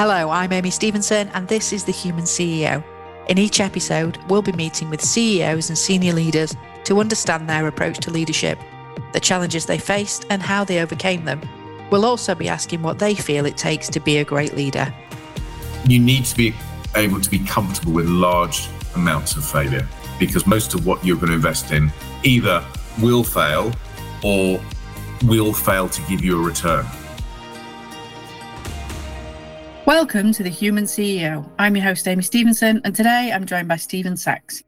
Hello, I'm Amy Stevenson, and this is The Human CEO. In each episode, we'll be meeting with CEOs and senior leaders to understand their approach to leadership, the challenges they faced, and how they overcame them. We'll also be asking what they feel it takes to be a great leader. You need to be able to be comfortable with large amounts of failure because most of what you're going to invest in either will fail or will fail to give you a return. Welcome to the Human CEO. I'm your host, Amy Stevenson, and today I'm joined by Stephen Sacks.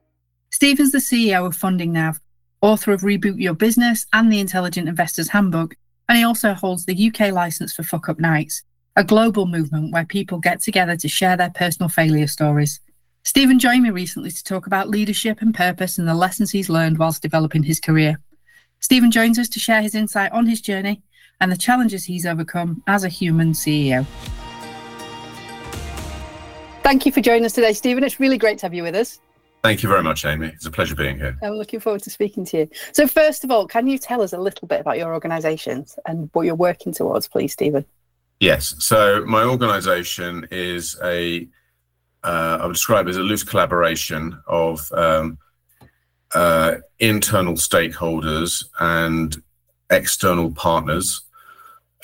Stephen's the CEO of Funding Nav, author of Reboot Your Business and the Intelligent Investor's Handbook, and he also holds the UK license for Fuck Up Nights, a global movement where people get together to share their personal failure stories. Stephen joined me recently to talk about leadership and purpose and the lessons he's learned whilst developing his career. Stephen joins us to share his insight on his journey and the challenges he's overcome as a human CEO. Thank you for joining us today, Stephen. It's really great to have you with us. Thank you very much, Amy. It's a pleasure being here. I'm looking forward to speaking to you. So, first of all, can you tell us a little bit about your organisation and what you're working towards, please, Stephen? Yes. So, my organisation is a uh, I would describe it as a loose collaboration of um, uh, internal stakeholders and external partners.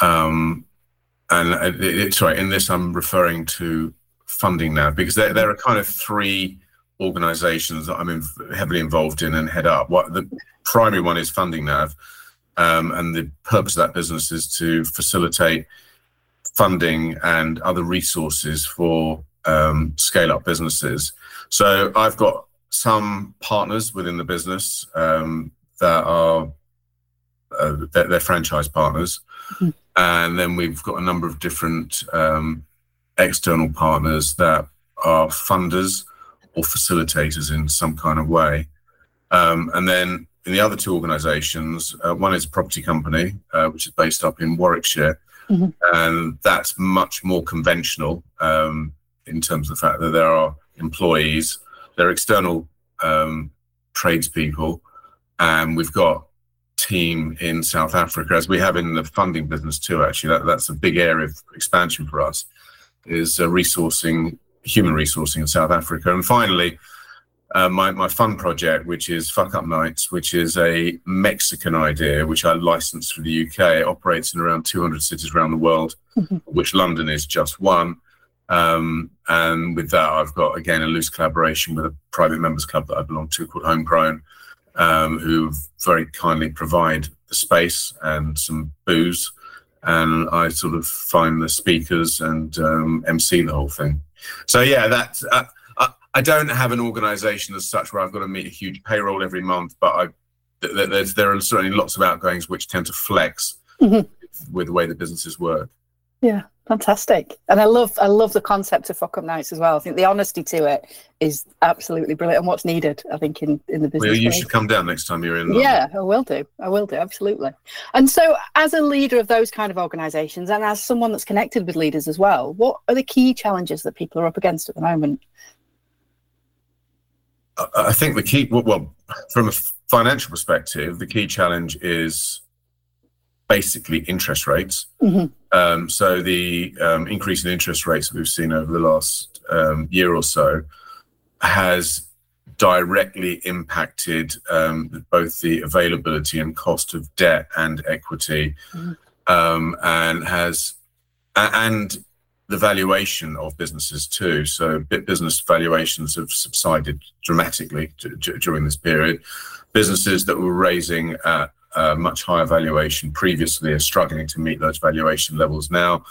Um, and it, it, sorry, in this, I'm referring to Funding Nav because there, there are kind of three organizations that I'm in, heavily involved in and head up. What the primary one is funding nav, um, and the purpose of that business is to facilitate funding and other resources for um, scale up businesses. So I've got some partners within the business um, that are uh, they're, they're, franchise partners, mm-hmm. and then we've got a number of different um, external partners that are funders or facilitators in some kind of way. Um, and then in the other two organisations, uh, one is a property company, uh, which is based up in Warwickshire, mm-hmm. and that's much more conventional um, in terms of the fact that there are employees, there are external um, tradespeople, and we've got team in South Africa, as we have in the funding business too. Actually, that, that's a big area of expansion for us is uh, resourcing, human resourcing in South Africa. And finally, uh, my, my fun project, which is Fuck Up Nights, which is a Mexican idea, which I licensed for the UK. It operates in around 200 cities around the world, mm-hmm. which London is just one. Um, and with that, I've got again a loose collaboration with a private members club that I belong to called Homegrown, um, who very kindly provide the space and some booze and I sort of find the speakers and um, MC the whole thing. So yeah, that uh, I, I don't have an organisation as such where I've got to meet a huge payroll every month, but I th- there are certainly lots of outgoings which tend to flex mm-hmm. with the way the businesses work. Yeah, fantastic. And I love I love the concept of fuck up nights as well. I think the honesty to it is absolutely brilliant and what's needed, I think, in, in the business. Well, you should come down next time you're in. London. Yeah, I will do. I will do, absolutely. And so as a leader of those kind of organizations and as someone that's connected with leaders as well, what are the key challenges that people are up against at the moment? I think the key well from a financial perspective, the key challenge is basically interest rates. Mm-hmm. Um, so the um, increase in interest rates that we've seen over the last um, year or so has directly impacted um, both the availability and cost of debt and equity, mm-hmm. Um, and has and the valuation of businesses too. So business valuations have subsided dramatically during this period. Businesses that were raising at much higher valuation previously are struggling to meet those valuation levels now.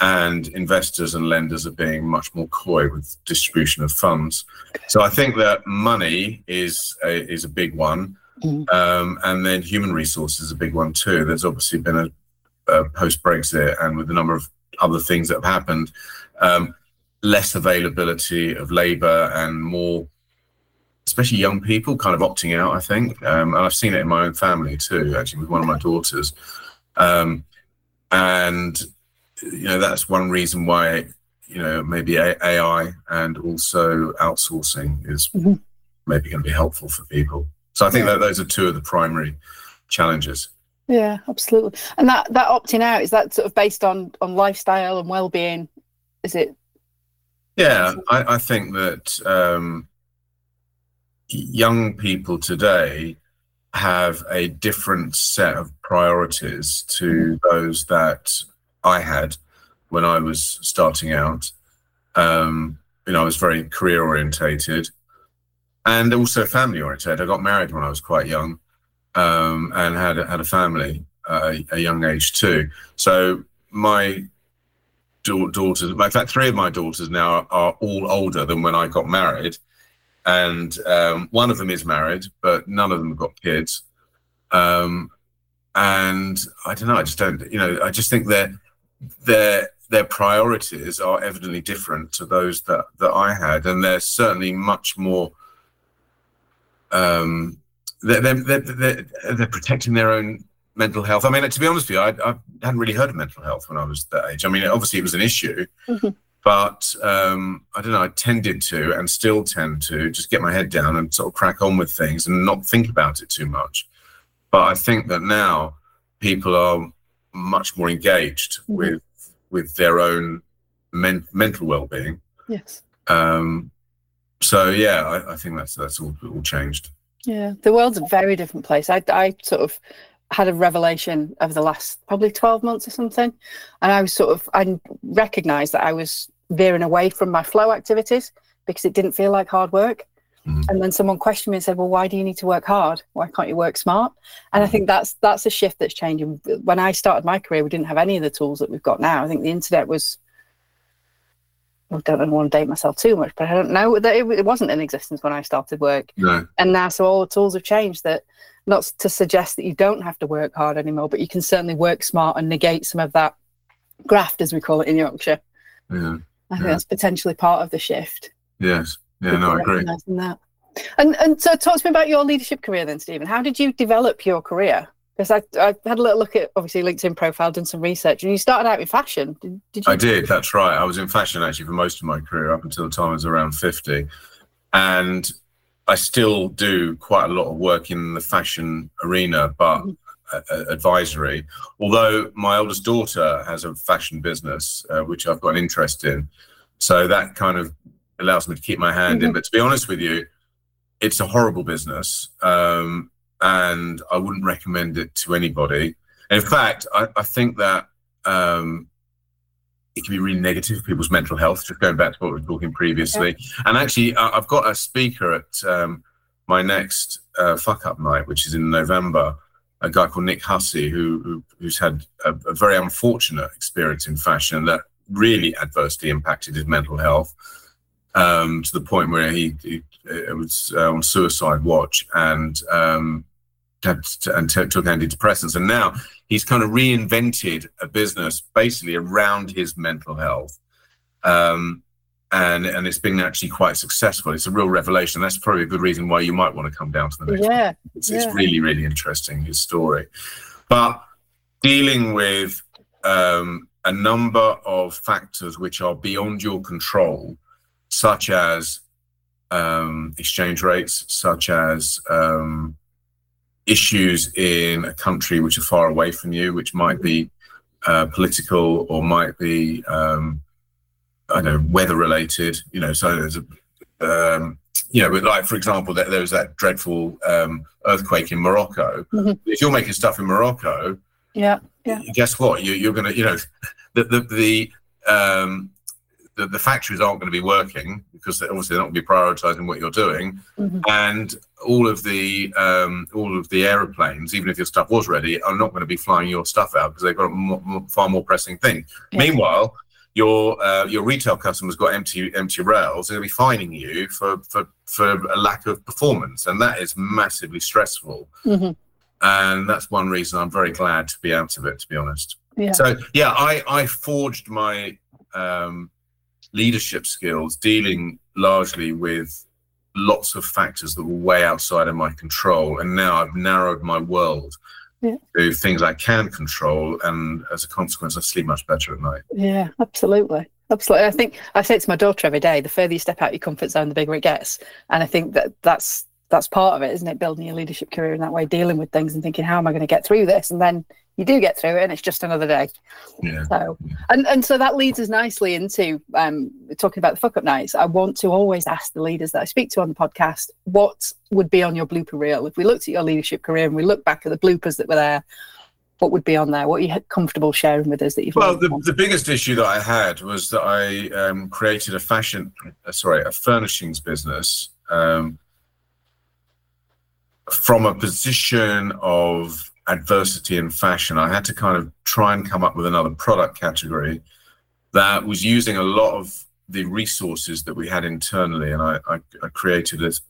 And investors and lenders are being much more coy with distribution of funds. So I think that money is a, is a big one. Mm. Um, and then human resources is a big one too. There's obviously been a, a post Brexit and with a number of other things that have happened, um, less availability of labour and more especially young people kind of opting out, I think. Um, and I've seen it in my own family too, actually, with one of my daughters. Um, and, you know, that's one reason why, you know, maybe AI and also outsourcing is mm-hmm. maybe going to be helpful for people. So I think yeah. that those are two of the primary challenges. Yeah, absolutely. And that that opting out is that sort of based on on lifestyle and well being is it? Yeah, I, I think that um, young people today have a different set of priorities to those that I had when I was starting out. Um, you know, I was very career orientated and also family orientated. I got married when I was quite young um, and had had a family uh, a young age too. So my daughters, in fact, three of my daughters now are all older than when I got married, and um, one of them is married, but none of them have got kids. Um, and I don't know. I just don't. You know, I just think their their their priorities are evidently different to those that that I had, and they're certainly much more. Um, they're, they're, they're, they're protecting their own mental health. I mean, to be honest with you, I, I, hadn't really heard of mental health when I was that age. I mean, obviously it was an issue, mm-hmm. But um, I don't know. I tended to, and still tend to, just get my head down and sort of crack on with things and not think about it too much. But I think that now people are much more engaged mm-hmm. with with their own men- mental well-being. Yes. Um, so yeah, I, I think that's that's all, all changed. Yeah, the world's a very different place. I, I sort of had a revelation over the last probably 12 months or something. And I was sort of, I recognized that I was veering away from my flow activities because it didn't feel like hard work. Mm-hmm. And then someone questioned me and said, "Well, why do you need to work hard? Why can't you work smart?" And I mm-hmm. think that's that's a shift that's changing. When I started my career, we didn't have any of the tools that we've got now. I think the internet was. I don't want to date myself too much, but I don't know that it, it wasn't in existence when I started work. No. And now, so all the tools have changed. That not to suggest that you don't have to work hard anymore, but you can certainly work smart and negate some of that graft, as we call it in Yorkshire. Yeah. I think yeah. that's potentially part of the shift. Yes. Yeah, no, I agree. That. And and so talk to me about your leadership career then, Stephen. How did you develop your career? Because I, I had a little look at obviously LinkedIn profile, done some research, and you started out in fashion. Did, did you? I did. That's right. I was in fashion actually for most of my career up until the time I was around fifty, and I still do quite a lot of work in the fashion arena, but mm-hmm. advisory. Although my oldest daughter has a fashion business, uh, which I've got an interest in, so that kind of allows me to keep my hand mm-hmm. in. But to be honest with you, it's a horrible business, um, and I wouldn't recommend it to anybody. in fact, I, I think that um, it can be really negative for people's mental health. Just going back to what we were talking previously, yeah. and actually, I've got a speaker at um, my next uh, fuck up night, which is in November. A guy called Nick Hussey, who, who who's had a, a, very unfortunate experience in fashion that really adversely impacted his mental health um, to the point where he, he was uh, on suicide watch and um, and t- took antidepressants, and now he's kind of reinvented a business basically around his mental health. Um, and and it's been actually quite successful. It's a real revelation. That's probably a good reason why you might want to come down to the next yeah, one. It's, yeah. it's really really interesting his story, but dealing with um, a number of factors which are beyond your control, such as um, exchange rates, such as um, issues in a country which are far away from you, which might be uh, political or might be, um, I don't know, weather related. You know, so there's a, um, you know, like for example, there, there was that dreadful um, earthquake in Morocco. Mm-hmm. If you're making stuff in Morocco, yeah, yeah. Guess what? You, you're going to, you know, the the the um, the, the factories aren't going to be working because they're obviously they're not going to be prioritizing what you're doing, mm-hmm. and all of the um, all of the aeroplanes, even if your stuff was ready, are not going to be flying your stuff out because they've got a far more pressing thing. Yeah. Meanwhile, your uh, your retail customers got empty empty rails. They're going to be fining you for for for a lack of performance, and that is massively stressful. Mm-hmm. And that's one reason I'm very glad to be out of it. To be honest. Yeah. So yeah, I I forged my um, leadership skills dealing largely with lots of factors that were way outside of my control. And now I've narrowed my world yeah. to things I can control. And as a consequence, I sleep much better at night. Yeah, absolutely. Absolutely. I think I say it to my daughter every day the further you step out your comfort zone, the bigger it gets. And I think that that's that's part of it, isn't it? Building your leadership career in that way, dealing with things and thinking, how am I going to get through this? And then you do get through it, and it's just another day. Yeah. So, and and so that leads us nicely into um, talking about the fuck up nights. I want to always ask the leaders that I speak to on the podcast what would be on your blooper reel if we looked at your leadership career and we look back at the bloopers that were there. What would be on there? What are you comfortable sharing with us that you've? Well, the, the biggest issue that I had was that I um, created a fashion, uh, sorry, a furnishings business um, from a position of adversity in fashion. I had to kind of try and come up with another product category that was using a lot of the resources that we had internally, and I, I, I created this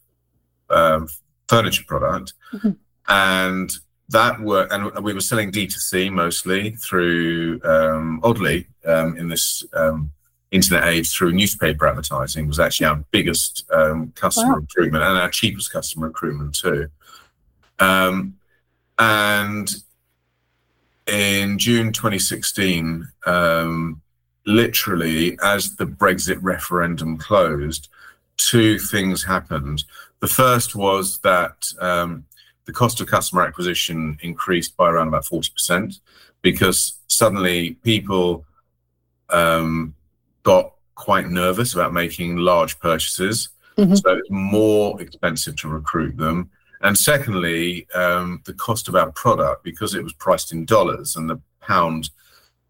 um, furniture product, Mhm. and that worked. And we were selling D2C mostly through um, oddly um, in this um, internet age through newspaper advertising was actually our biggest um, customer Wow. recruitment and our cheapest customer recruitment too. Um, and in June 2016, um, literally as the Brexit referendum closed, two things happened. The first was that um, the cost of customer acquisition increased by around about 40% because suddenly people um, got quite nervous about making large purchases. Mhm. So it's more expensive to recruit them. And secondly, um, the cost of our product, because it was priced in dollars and the pound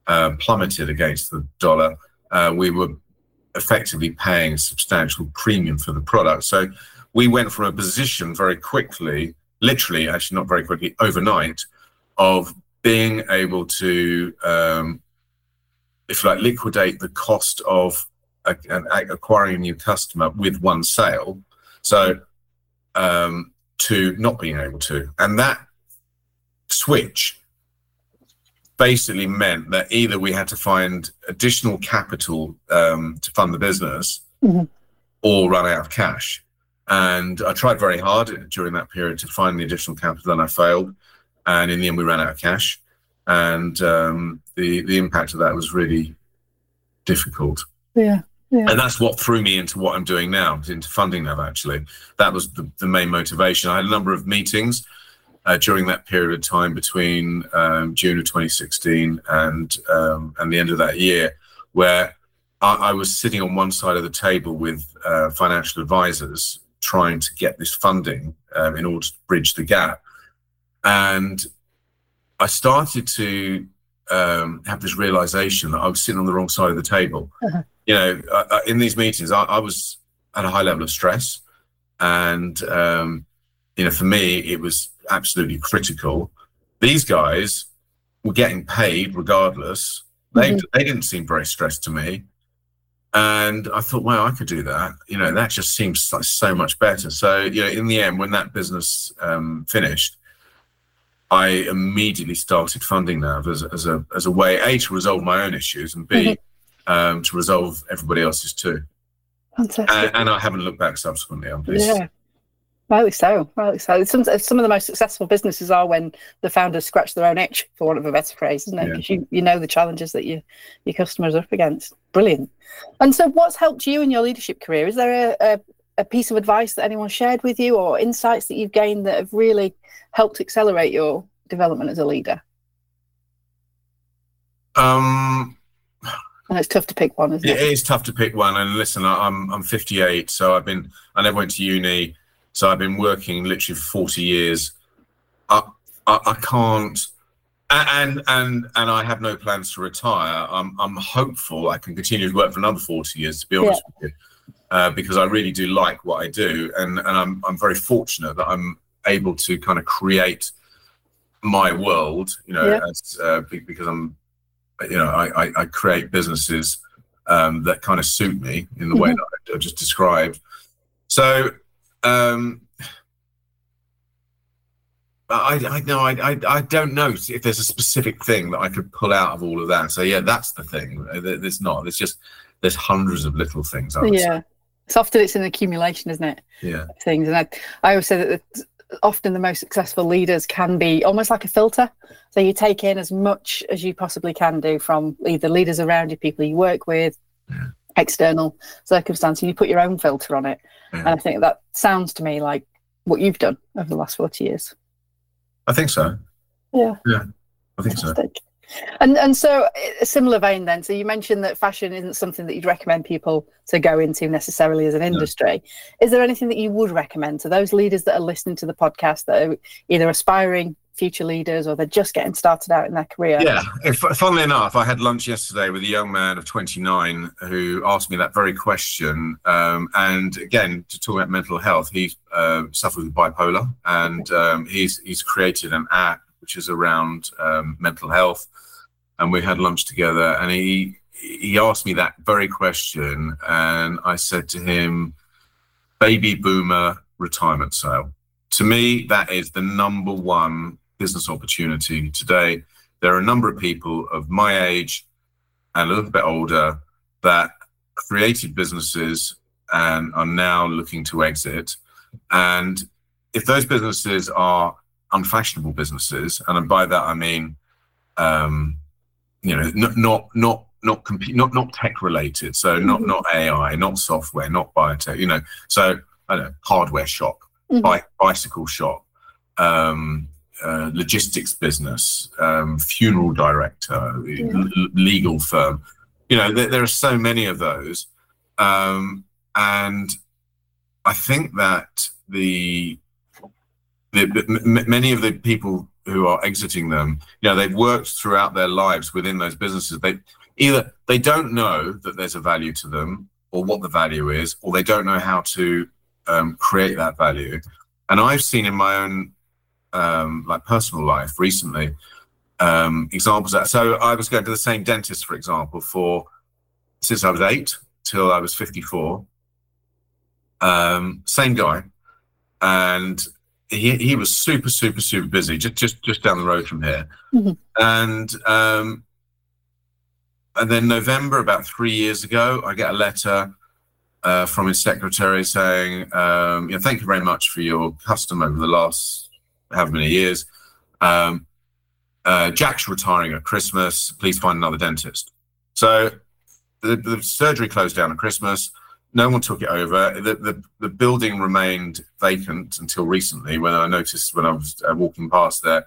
uh, plummeted against the dollar, uh, we were effectively paying a substantial premium for the product. So we went from a position very quickly, literally, actually not very quickly, overnight, of being able to, um, if you like, liquidate the cost of a, an, acquiring a new customer with one sale. So um, to not being able to, and that switch basically meant that either we had to find additional capital um, to fund the business Mhm. or run out of cash. And I tried very hard during that period to find the additional capital, and I failed. And in the end, we ran out of cash, and um, the the impact of that was really difficult. yeah, And that's what threw me into what I'm doing now, into Funding Nav. Actually, that was the, the main motivation. I had a number of meetings uh, during that period of time between um, June of 2016 and um, and the end of that year, where I, I was sitting on one side of the table with uh, financial advisors trying to get this funding um, in order to bridge the gap, and I started to um, have this realization that I was sitting on the wrong side of the table. Uh-huh. You know, uh, uh, in these meetings, I, I was at a high level of stress, and um, you know, for me, it was absolutely critical. These guys were getting paid regardless. They Mhm. they didn't seem very stressed to me, and I thought, wow, I could do that. You know, that just seems like so much better. So you know, in the end, when that business um, finished. I immediately started funding NAV as, as a as a way a to resolve my own issues and b um, to resolve everybody else's too. fantastic. And, and I haven't looked back subsequently. I'm pleased. Yeah. Rightly so. Rightly so. Some some of the most successful businesses are when the founders scratch their own itch, for want of a better phrase, isn't it? Yeah. Because you, you know the challenges that you, your customers are up against. Brilliant. And so, what's helped you in your leadership career? Is there a, a, a piece of advice that anyone shared with you, or insights that you've gained that have really helped accelerate your development as a leader? Um, And it's tough to pick one, isn't it it? is tough to pick one. And listen, I, I'm I'm 58, so I've been I never went to uni, so I've been working literally for 40 years. I I, I can't. And and and I have no plans to retire. I'm I'm hopeful I can continue to work for another 40 years. To be honest with you, uh, because I really do like what I do, and and I'm I'm very fortunate that I'm able to kind of create my world. You know, Yeah. as, uh, because I'm, you know, I I, I create businesses um, that kind of suit me in the way that I, just described. So. Um, I, I no, I, I, I don't know if there's a specific thing that I could pull out of all of that. So yeah, that's the thing. There's not. There's just there's hundreds of little things. Would say. Yeah. It's often it's an accumulation, isn't it? Yeah. things. And I, I always say that the, often the most successful leaders can be almost like a filter. So you take in as much as you possibly can do from either leaders around you, people you work with, Yeah. external circumstances. You put your own filter on it. Yeah. And I think that sounds to me like what you've done over the last 40 years. I think so. Yeah. Yeah. I think so. And and so a similar vein then. So you mentioned that fashion isn't something that you'd recommend people to go into necessarily as an industry. No. Is there anything that you would recommend to those leaders that are listening to the podcast that are either aspiring future leaders or they're just getting started out in their career? Yeah, if, funnily enough, I had lunch yesterday with a young man of 29 who asked me that very question. Um, and again, to talk about mental health, he uh, suffers with bipolar and um, he's he's created an app which is around um, mental health. And we had lunch together, and he he asked me that very question, and I said to him, "Baby boomer retirement sale." To me, that is the number one business opportunity today. There are a number of people of my age and a little bit older that created businesses and are now looking to exit. And if those businesses are unfashionable businesses, and by that I mean, um, you know, not not not not compete, not not tech related. So mm-hmm. not not AI, not software, not biotech. You know, so I don't know, hardware shop, mm-hmm. bike, bicycle shop, um, uh, logistics business, um, funeral director, yeah. l- legal firm. You know, there, there, are so many of those, um, and I think that the, many of the people who are exiting them, you know, they've worked throughout their lives within those businesses. They either they don't know that there's a value to them or what the value is, or they don't know how to um, create that value. And I've seen in my own um, like personal life recently um, examples that. So I was going to the same dentist, for example, for since I was eight till I was 54. Um, same guy, and he he was super super super busy just just just down the road from here. Mm-hmm. and um and then november about three years ago i get a letter uh, from his secretary saying um yeah thank you very much for your custom over the last however many years. Um uh, jack's retiring at christmas. Please find another dentist. So the, the surgery closed down at christmas no one took it over. The, the, the building remained vacant until recently when I noticed when I was uh, walking past there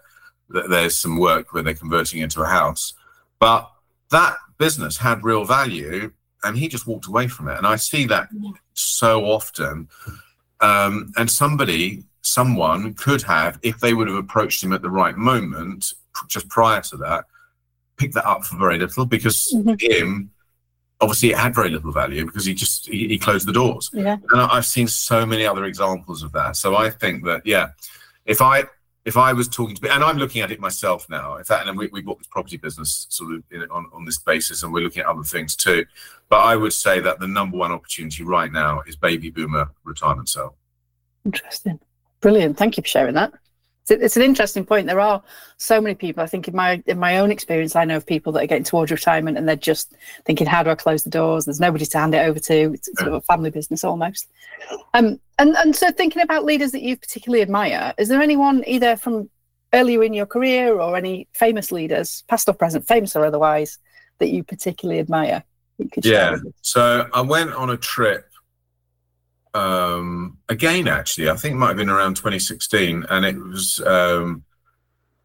that there's some work where they're converting it into a house. But that business had real value and he just walked away from it. And I see that so often. Um, and somebody, someone could have, if they would have approached him at the right moment, just prior to that, picked that up for very little because mm-hmm. him, obviously it had very little value because he just he, he closed the doors. Yeah. And i've seen so many other examples of that. So i think that yeah if i if i was talking to and i'm looking at it myself now in fact and we, we bought this property business sort of in, on, on this basis and we're looking at other things too. But i would say that the number one opportunity right now is baby boomer retirement sale interesting. Brilliant. Thank you for sharing that it's an interesting point. There are so many people. I think in my in my own experience, I know of people that are getting towards retirement and they're just thinking, "How do I close the doors?" There's nobody to hand it over to. It's sort of a family business almost. Um, and and so thinking about leaders that you particularly admire, is there anyone either from earlier in your career or any famous leaders, past or present, famous or otherwise, that you particularly admire? You yeah. So I went on a trip um, again, actually, I think it might have been around 2016, and it was um,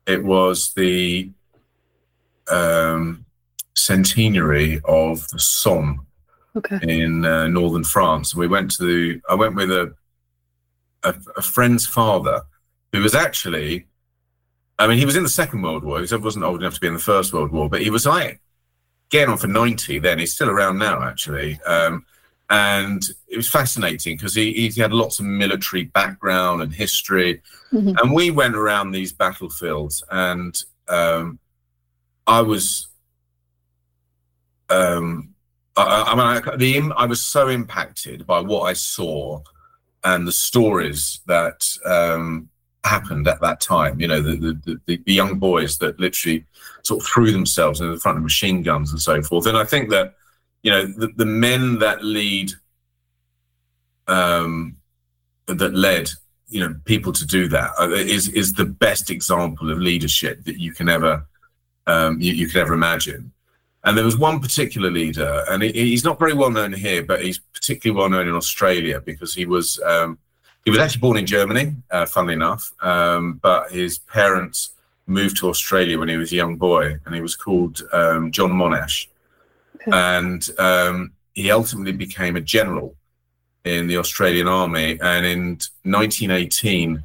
it was the um, centenary of the Somme okay. in uh, northern France. We went to the. I went with a, a, a friend's father, who was actually. I mean, he was in the Second World War. He wasn't old enough to be in the First World War, but he was like getting on for 90 then. He's still around now, actually. Um, and it was fascinating because he, he had lots of military background and history mm-hmm. and we went around these battlefields and um, i was um, I, I, mean I, the I was so impacted by what I saw and the stories that um, happened at that time. You know, the, the, the, the young boys that literally sort of threw themselves in the front of machine guns and so forth. And I think that you know the, the men that lead um that led you know people to do that uh, is is the best example of leadership that you can ever um you, you can ever imagine. And there was one particular leader and he, he's not very well known here but he's particularly well known in australia because he was um he was actually born in germany uh, funnily enough um but his parents moved to Australia when he was a young boy, and he was called um, John Monash, and um, he ultimately became a general in the Australian Army. And in 1918,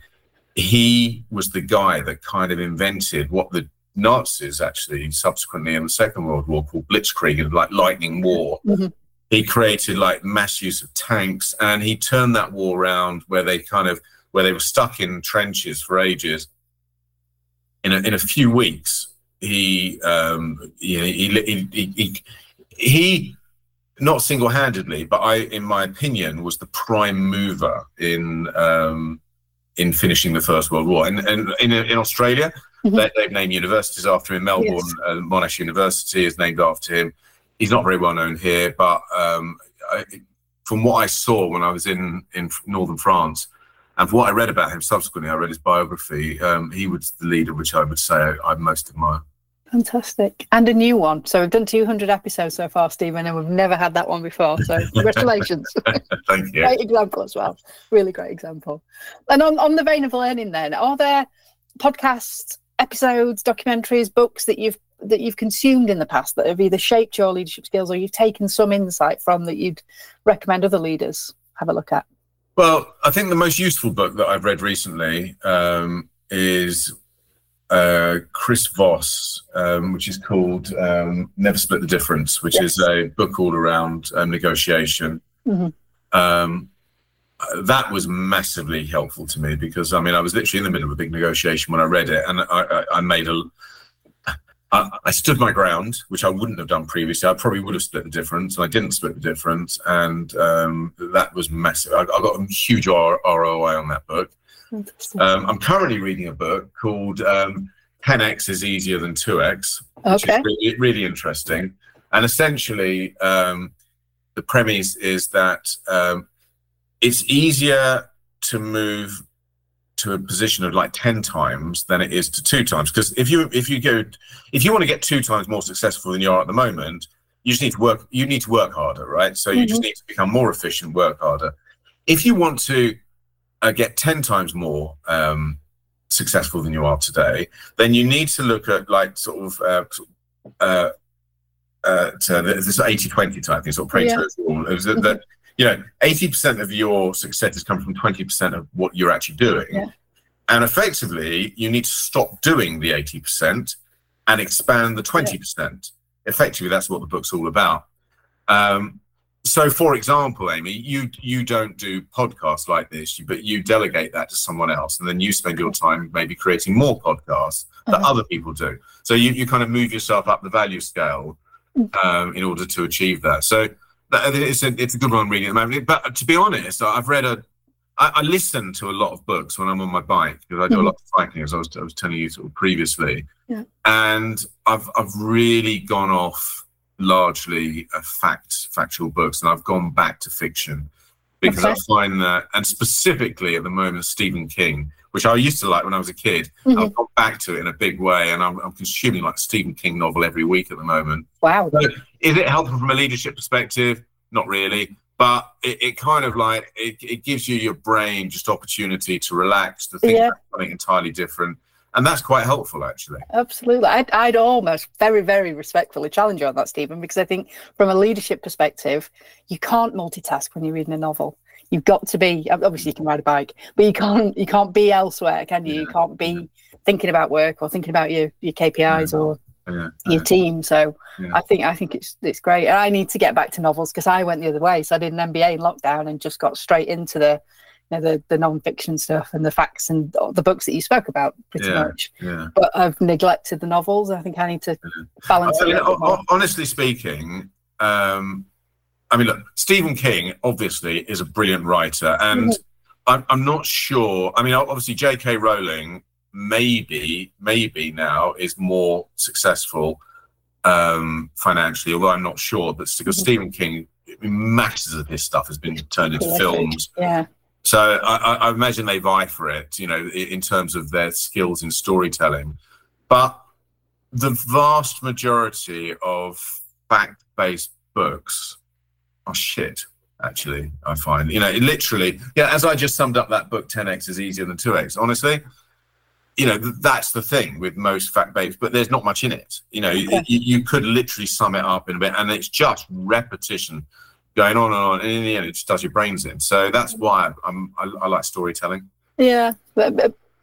he was the guy that kind of invented what the Nazis actually subsequently in the Second World War called Blitzkrieg, like lightning war. Mm-hmm. He created like mass use of tanks, and he turned that war around where they kind of where they were stuck in trenches for ages. In a, in a few weeks, he um, you know, he, he, he, he, he not single-handedly, but I, in my opinion, was the prime mover in um, in finishing the First World War. And, and in, in Australia, mm-hmm. they, have named universities after him. Melbourne yes. uh, Monash University is named after him. He's not very well known here, but um, I, from what I saw when I was in in northern France, and from what I read about him subsequently, I read his biography. Um, he was the leader, which I would say I, I most admire. Fantastic. And a new one. So we've done 200 episodes so far, Stephen, and we've never had that one before. So congratulations. Thank you. great example as well. Really great example. And on, on the vein of learning then, are there podcasts, episodes, documentaries, books that you've that you've consumed in the past that have either shaped your leadership skills or you've taken some insight from that you'd recommend other leaders have a look at? Well, I think the most useful book that I've read recently um, is uh, Chris Voss, um, which is called um, Never Split the Difference, which yes. is a book all around um, negotiation. Mm-hmm. Um, that was massively helpful to me because I mean I was literally in the middle of a big negotiation when I read it, and I, I, I made a. I, I stood my ground, which I wouldn't have done previously. I probably would have split the difference, and I didn't split the difference, and um, that was massive. I, I got a huge R- ROI on that book. Um, I'm currently reading a book called um, 10x is easier than 2x, which okay. is really, really interesting. And essentially, um, the premise is that um, it's easier to move to a position of like 10 times than it is to two times because if you if you go if you want to get two times more successful than you are at the moment you just need to work you need to work harder right so mm-hmm. you just mm-hmm. need to become more efficient work harder if you want to uh, get 10 times more um, successful than you are today, then you need to look at like sort of uh, uh, uh, this 80 20 type thing, sort of Pareto's yeah. rule. Is that, that, you know, 80% of your success has come from 20% of what you're actually doing. Yeah. And effectively, you need to stop doing the 80% and expand the 20%. Yeah. Effectively, that's what the book's all about. Um, so for example amy you you don't do podcasts like this but you delegate that to someone else and then you spend your time maybe creating more podcasts that uh-huh. other people do so you, you kind of move yourself up the value scale mm. um, in order to achieve that so that, it's, a, it's a good one reading at the moment but to be honest i've read a I, I listen to a lot of books when i'm on my bike because i do mm-hmm. a lot of cycling as i was, I was telling you sort of previously yeah. and i've i've really gone off largely a fact factual books, and I've gone back to fiction because okay. I find that, and specifically at the moment, Stephen King, which I used to like when I was a kid, mm-hmm. I've gone back to it in a big way, and I'm, I'm, consuming like Stephen King novel every week at the moment. Wow! So is it helpful from a leadership perspective? Not really, but it, it kind of like it, it, gives you your brain just opportunity to relax, to think yeah. about something entirely different and that's quite helpful actually. Absolutely. I'd, I'd almost very very respectfully challenge you on that stephen because i think from a leadership perspective you can't multitask when you're reading a novel. You've got to be obviously you can ride a bike but you can't you can't be elsewhere can you? Yeah. you can't be thinking about work or thinking about your your kpis yeah. or yeah. your team. So i think i think it's it's great. And i need to get back to novels because i went the other way. So i did an mba in lockdown and just got straight into the know, the the non-fiction stuff and the facts and the books that you spoke about pretty yeah, much. Yeah. But I've neglected the novels. I think I need to balance. I mean, honestly speaking, um, I mean, look, Stephen King obviously is a brilliant writer, and mm-hmm. I'm, I'm not sure. I mean, obviously J.K. Rowling maybe maybe now is more successful um, financially, although I'm not sure. But because mm-hmm. Stephen King, masses of his stuff has been turned into films. Yeah. So I, I, imagine they vie for it, you know, in terms of their skills in storytelling. But the vast majority of fact-based books are shit. Actually, I find you know literally, yeah. As I just summed up that book, 10x is easier than 2x. Honestly, you know that's the thing with most fact based but there's not much in it you know okay. you, you, could literally sum it up in a bit and it's just repetition going on and on and in the end it just does your brains in so that's mm. why I'm, I, I like storytelling yeah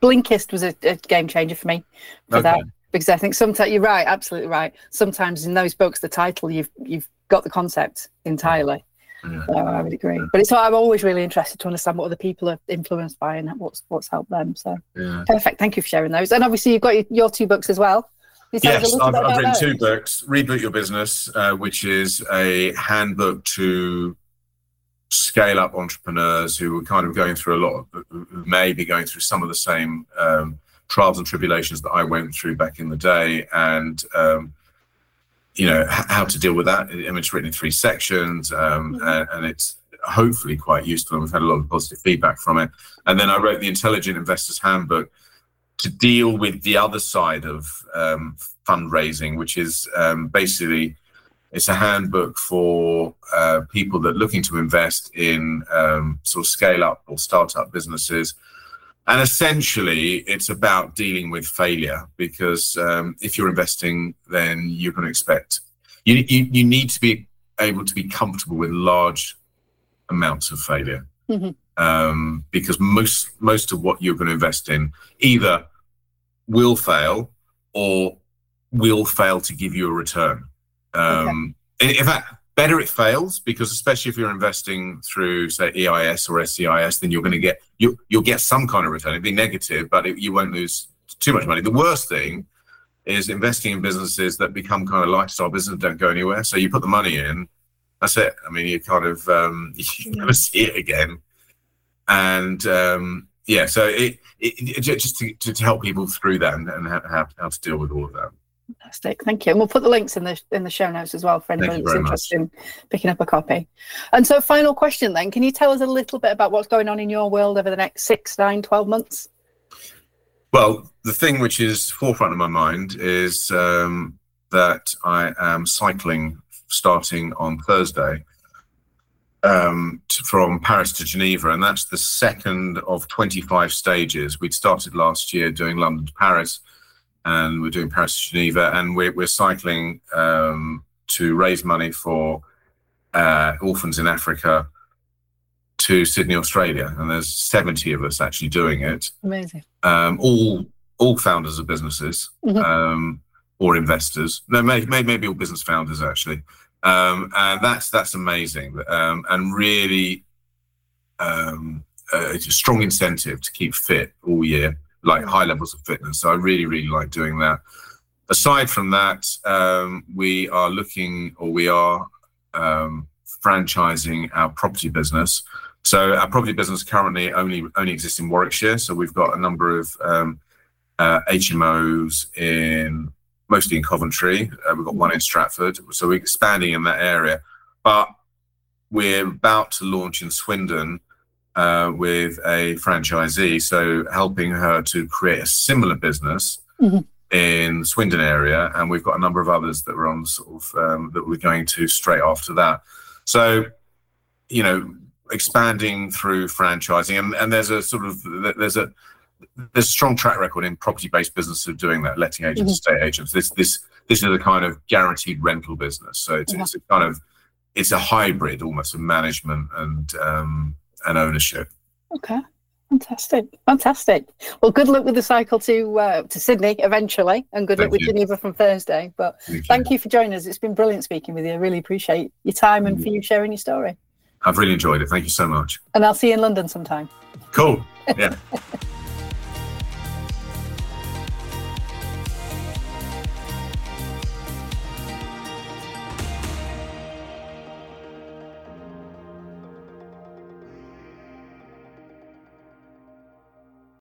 blinkist was a, a, game changer for me for okay. that because i think sometimes you're right absolutely right sometimes in those books the title you've you've got the concept entirely yeah. So I would agree. But it's I'm always really interested to understand what other people are influenced by and what's what's helped them. So yeah. perfect. Thank you for sharing those. And obviously you've got your, your two books as well. Yes, I've, I've written those? two books. Reboot Your Business, uh, which is a handbook to scale up entrepreneurs who are kind of going through a lot, of, who may be going through some of the same um, trials and tribulations that I went through back in the day, and um, you know how to deal with that. I mean, it's written in three sections, um, mm-hmm. and, and, it's hopefully quite useful. And we've had a lot of positive feedback from it. And then I wrote the Intelligent Investors Handbook to deal with the other side of um, fundraising, which is um, basically it's a handbook for uh, people that are looking to invest in um, sort of scale up or startup businesses and essentially, it's about dealing with failure because um, if you're investing, then going to expect you, you, you need to be able to be comfortable with large amounts of failure mm-hmm. Um, because most most of what you're going to invest in either will fail or will fail to give you a return. Um, okay. in, fact, better it fails because especially if you're investing through say EIS or SEIS, then you're going to get you you'll get some kind of return. It'll be negative, but it, you won't lose too much money. The worst thing is investing in businesses that become kind of lifestyle businesses don't go anywhere. So you put the money in, that's it. I mean, you kind of um, you never see it again, and um, yeah. So it, it, it just to, to, help people through that and, and how, how to deal with all of that. Fantastic, thank you. And we'll put the links in the in the show notes as well for anybody that's interested much. in picking up a copy. And so, final question then: Can you tell us a little bit about what's going on in your world over the next six, nine, twelve months? Well, the thing which is forefront of my mind is um, that I am cycling starting on Thursday um, to, from Paris to Geneva, and that's the second of 25 stages. We'd started last year doing London to Paris and we're doing Paris to Geneva, and we're, we're cycling um, to raise money for uh, orphans in Africa to Sydney, Australia, and there's 70 of us actually doing it. Amazing. Um, all all founders of businesses mm-hmm. um, or investors. No, maybe, maybe all business founders actually, um, and that's that's amazing, um, and really um, a strong incentive to keep fit all year like high levels of fitness. So I really, really like doing that. Aside from that, um, we are looking or we are um, franchising our property business. So our property business currently only only exists in Warwickshire. So we've got a number of um, uh, HMOs in mostly in Coventry. Uh, we've got one in Stratford. So we're expanding in that area. But we're about to launch in Swindon uh, with a franchisee, so helping her to create a similar business mm-hmm. in Swindon area, and we've got a number of others that we're on sort of um, that we're going to straight after that. So, you know, expanding through franchising, and, and there's a sort of there's a there's a strong track record in property-based business of doing that, letting agents, mm-hmm. estate agents. This this this is a kind of guaranteed rental business, so it's, it's a kind of it's a hybrid almost of management and um, and ownership. Okay. Fantastic, fantastic. Well, good luck with the cycle to uh, to Sydney eventually, and good thank luck with Geneva from Thursday. But thank, thank you. you. for joining us. It's been brilliant speaking with you. I really appreciate your time and for you sharing your story. I've really enjoyed it. Thank you so much. And I'll see you in London sometime. Cool. Yeah.